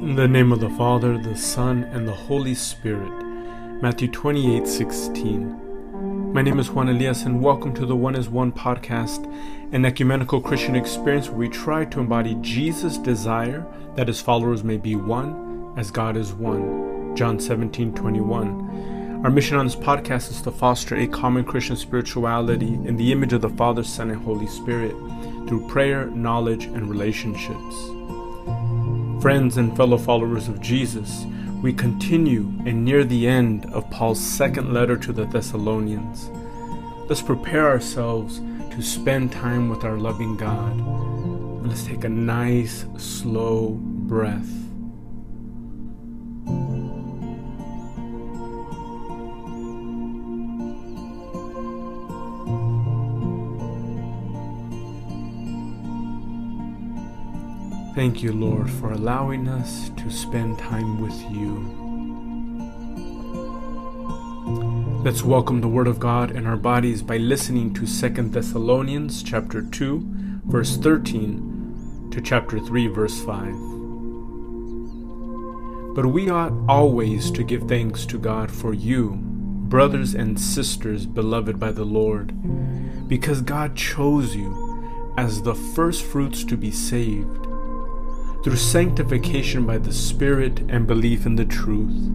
In the name of the Father, the Son, and the Holy Spirit. Matthew 28 16. My name is Juan Elias, and welcome to the One as One podcast, an ecumenical Christian experience where we try to embody Jesus' desire that his followers may be one as God is one. John 17 21. Our mission on this podcast is to foster a common Christian spirituality in the image of the Father, Son, and Holy Spirit through prayer, knowledge, and relationships. Friends and fellow followers of Jesus, we continue and near the end of Paul's second letter to the Thessalonians. Let's prepare ourselves to spend time with our loving God. Let's take a nice, slow breath. Thank you, Lord, for allowing us to spend time with you. Let's welcome the word of God in our bodies by listening to 2 Thessalonians chapter 2, verse 13 to chapter 3, verse 5. But we ought always to give thanks to God for you, brothers and sisters beloved by the Lord, because God chose you as the first fruits to be saved through sanctification by the Spirit and belief in the truth.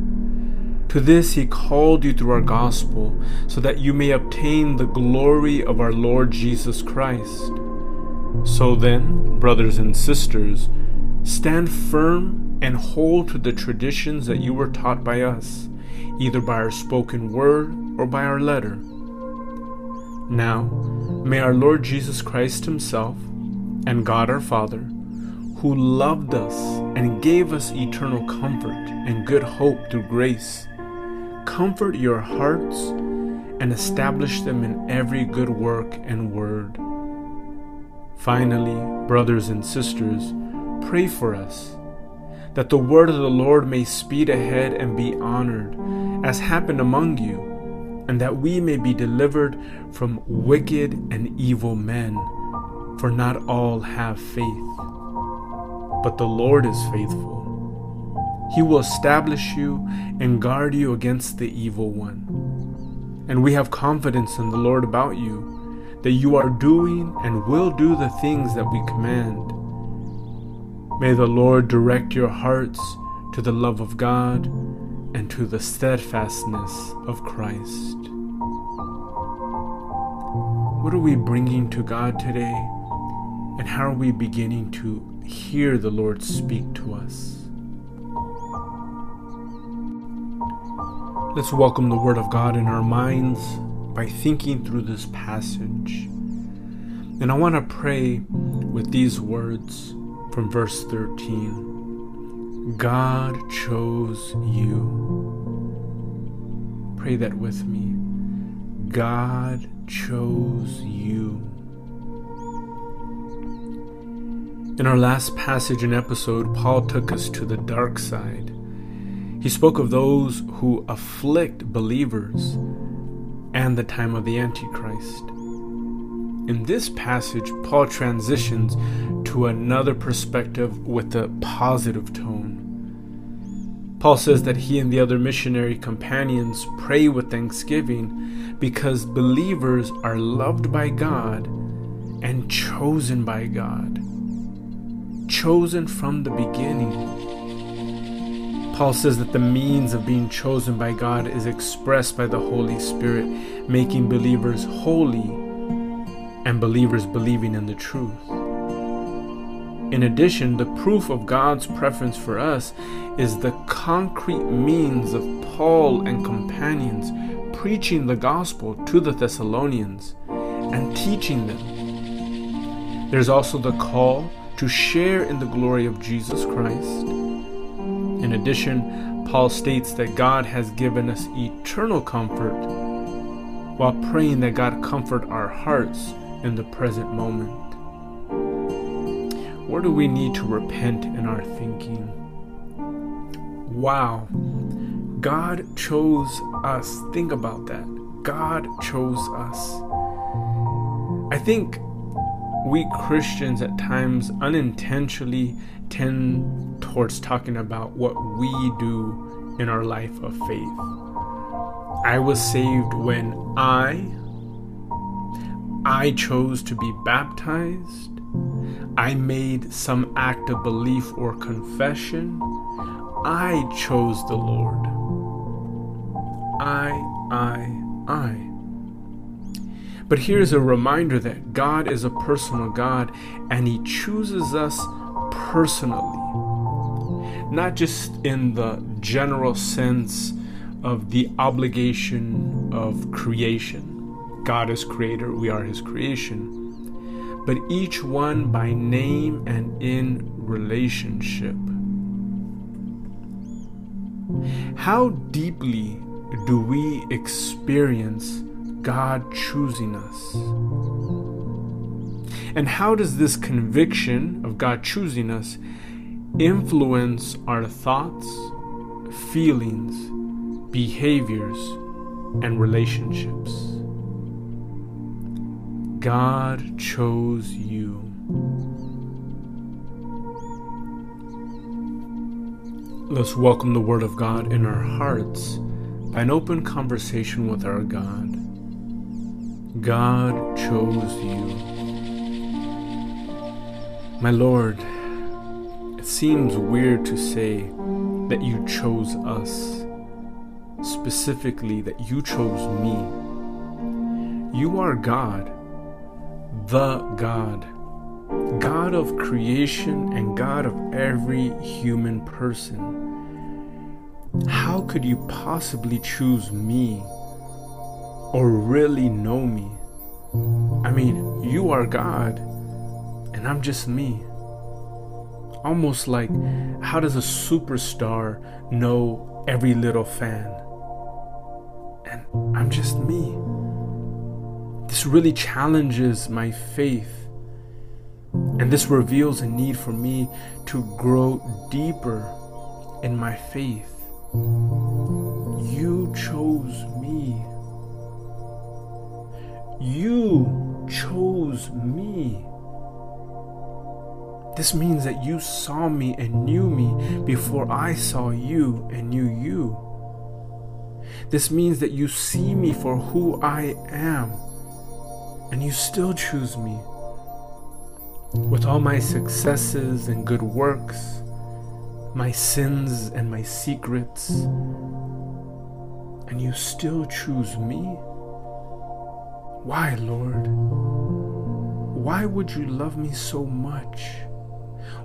To this he called you through our gospel, so that you may obtain the glory of our Lord Jesus Christ. So then, brothers and sisters, stand firm and hold to the traditions that you were taught by us, either by our spoken word or by our letter. Now, may our Lord Jesus Christ Himself and God our Father who loved us and gave us eternal comfort and good hope through grace. Comfort your hearts and establish them in every good work and word. Finally, brothers and sisters, pray for us, that the word of the Lord may speed ahead and be honored, as happened among you, and that we may be delivered from wicked and evil men, for not all have faith but the Lord is faithful. He will establish you and guard you against the evil one. And we have confidence in the Lord about you, that you are doing and will do the things that we command. May the Lord direct your hearts to the love of God and to the steadfastness of Christ. What are we bringing to God today? And how are we beginning to hear the Lord speak to us. Let's welcome the Word of God in our minds by thinking through this passage. And I want to pray with these words from verse 13 God chose you. Pray that with me. God chose you. In our last passage and episode, Paul took us to the dark side. He spoke of those who afflict believers and the time of the Antichrist. In this passage, Paul transitions to another perspective with a positive tone. Paul says that he and the other missionary companions pray with thanksgiving because believers are loved by God and chosen by God chosen from the beginning. Paul says that the means of being chosen by God is expressed by the Holy Spirit, making believers holy and believers believing in the truth. In addition, the proof of God's preference for us is the concrete means of Paul and companions preaching the gospel to the Thessalonians and teaching them. There's also the call to share in the glory of Jesus Christ. In addition, Paul states that God has given us eternal comfort while praying that God comfort our hearts in the present moment. Where do we need to repent in our thinking? Wow, God chose us. Think about that. God chose us. I think we Christians at times unintentionally tend towards talking about what we do in our life of faith. I was saved when I I chose to be baptized. I made some act of belief or confession. I chose the Lord. I, I, I. But here's a reminder that God is a personal God and He chooses us personally. Not just in the general sense of the obligation of creation God is creator, we are his creation, but each one by name and in relationship. How deeply do we experience God choosing us? And how does this conviction of God choosing us influence our thoughts, feelings, behaviors, and relationships? God chose you. Let's welcome the Word of God in our hearts by an open conversation with our God. God chose you. My Lord, it seems weird to say that you chose us, specifically, that you chose me. You are God the God, God of creation and God of every human person. How could you possibly choose me or really know me? I mean, you are God and I'm just me. Almost like, how does a superstar know every little fan? And I'm just me. This really challenges my faith. And this reveals a need for me to grow deeper in my faith. You chose me. You chose me. This means that you saw me and knew me before I saw you and knew you. This means that you see me for who I am and you still choose me. With all my successes and good works, my sins and my secrets, and you still choose me? Why, Lord? Why would you love me so much?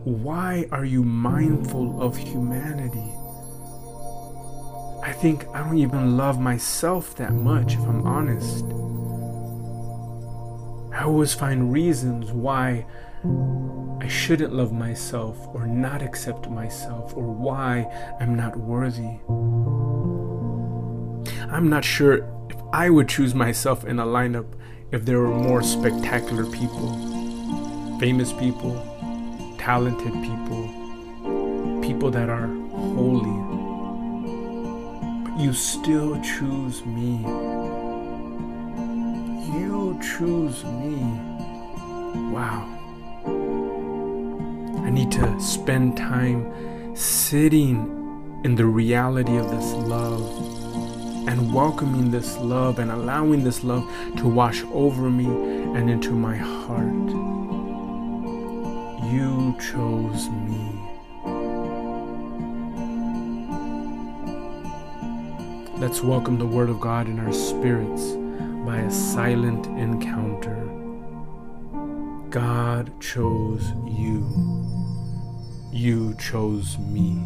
Why are you mindful of humanity? I think I don't even love myself that much, if I'm honest. I always find reasons why I shouldn't love myself or not accept myself or why I'm not worthy. I'm not sure I would choose myself in a lineup if there were more spectacular people, famous people, talented people, people that are holy. But you still choose me You choose me. Wow. I need to spend time sitting in the reality of this love and welcoming this love and allowing this love to wash over me and into my heart. You chose me. Let's welcome the Word of God in our spirits by a silent encounter. God chose you. You chose me.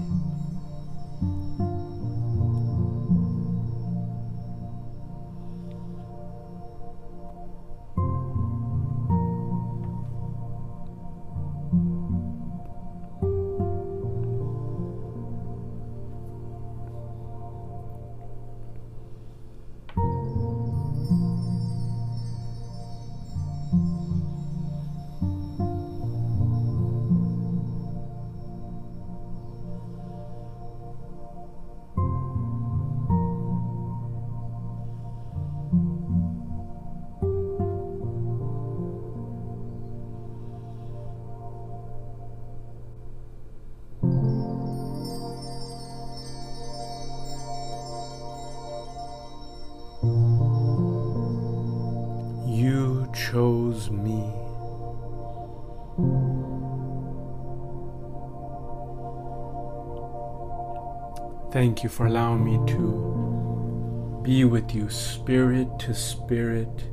Thank you for allowing me to be with you, spirit to spirit,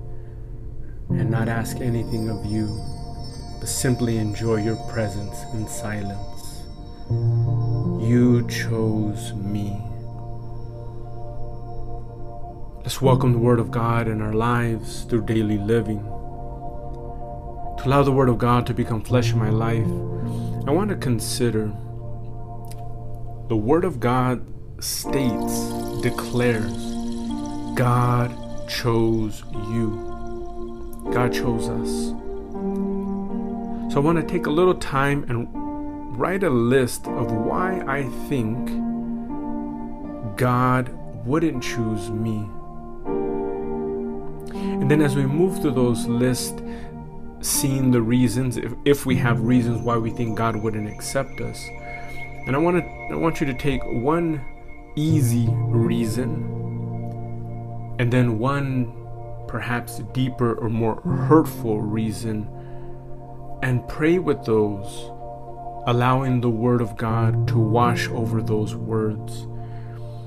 and not ask anything of you, but simply enjoy your presence in silence. You chose me. Let's welcome the Word of God in our lives through daily living. To allow the Word of God to become flesh in my life, I want to consider the Word of God states, declares, God chose you. God chose us. So I want to take a little time and write a list of why I think God wouldn't choose me. And then as we move through those lists, seeing the reasons, if, if we have reasons why we think God wouldn't accept us. And I want to I want you to take one easy reason and then one perhaps deeper or more hurtful reason and pray with those allowing the word of God to wash over those words.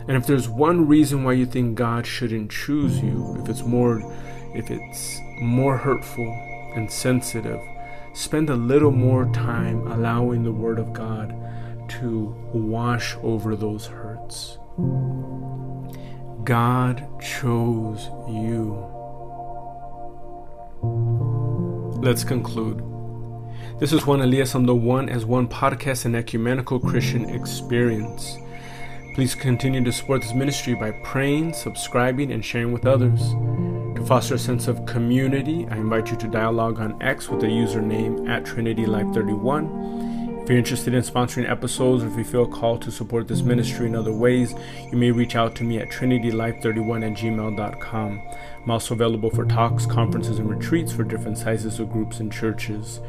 And if there's one reason why you think God shouldn't choose you, if it's more if it's more hurtful and sensitive, spend a little more time allowing the word of God to wash over those hurts. God chose you. Let's conclude. This is Juan Elias on the One as One podcast and ecumenical Christian experience. Please continue to support this ministry by praying, subscribing, and sharing with others. To foster a sense of community, I invite you to dialogue on X with the username at TrinityLife31 if you're interested in sponsoring episodes or if you feel called to support this ministry in other ways, you may reach out to me at trinitylife31 at gmail.com. I'm also available for talks, conferences, and retreats for different sizes of groups and churches.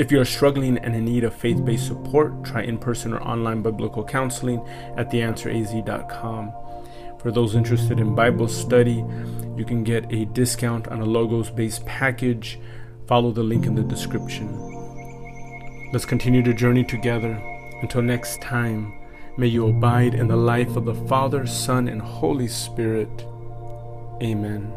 If you are struggling and in need of faith based support, try in person or online biblical counseling at theansweraz.com. For those interested in Bible study, you can get a discount on a logos based package. Follow the link in the description. Let's continue the journey together. Until next time, may you abide in the life of the Father, Son, and Holy Spirit. Amen.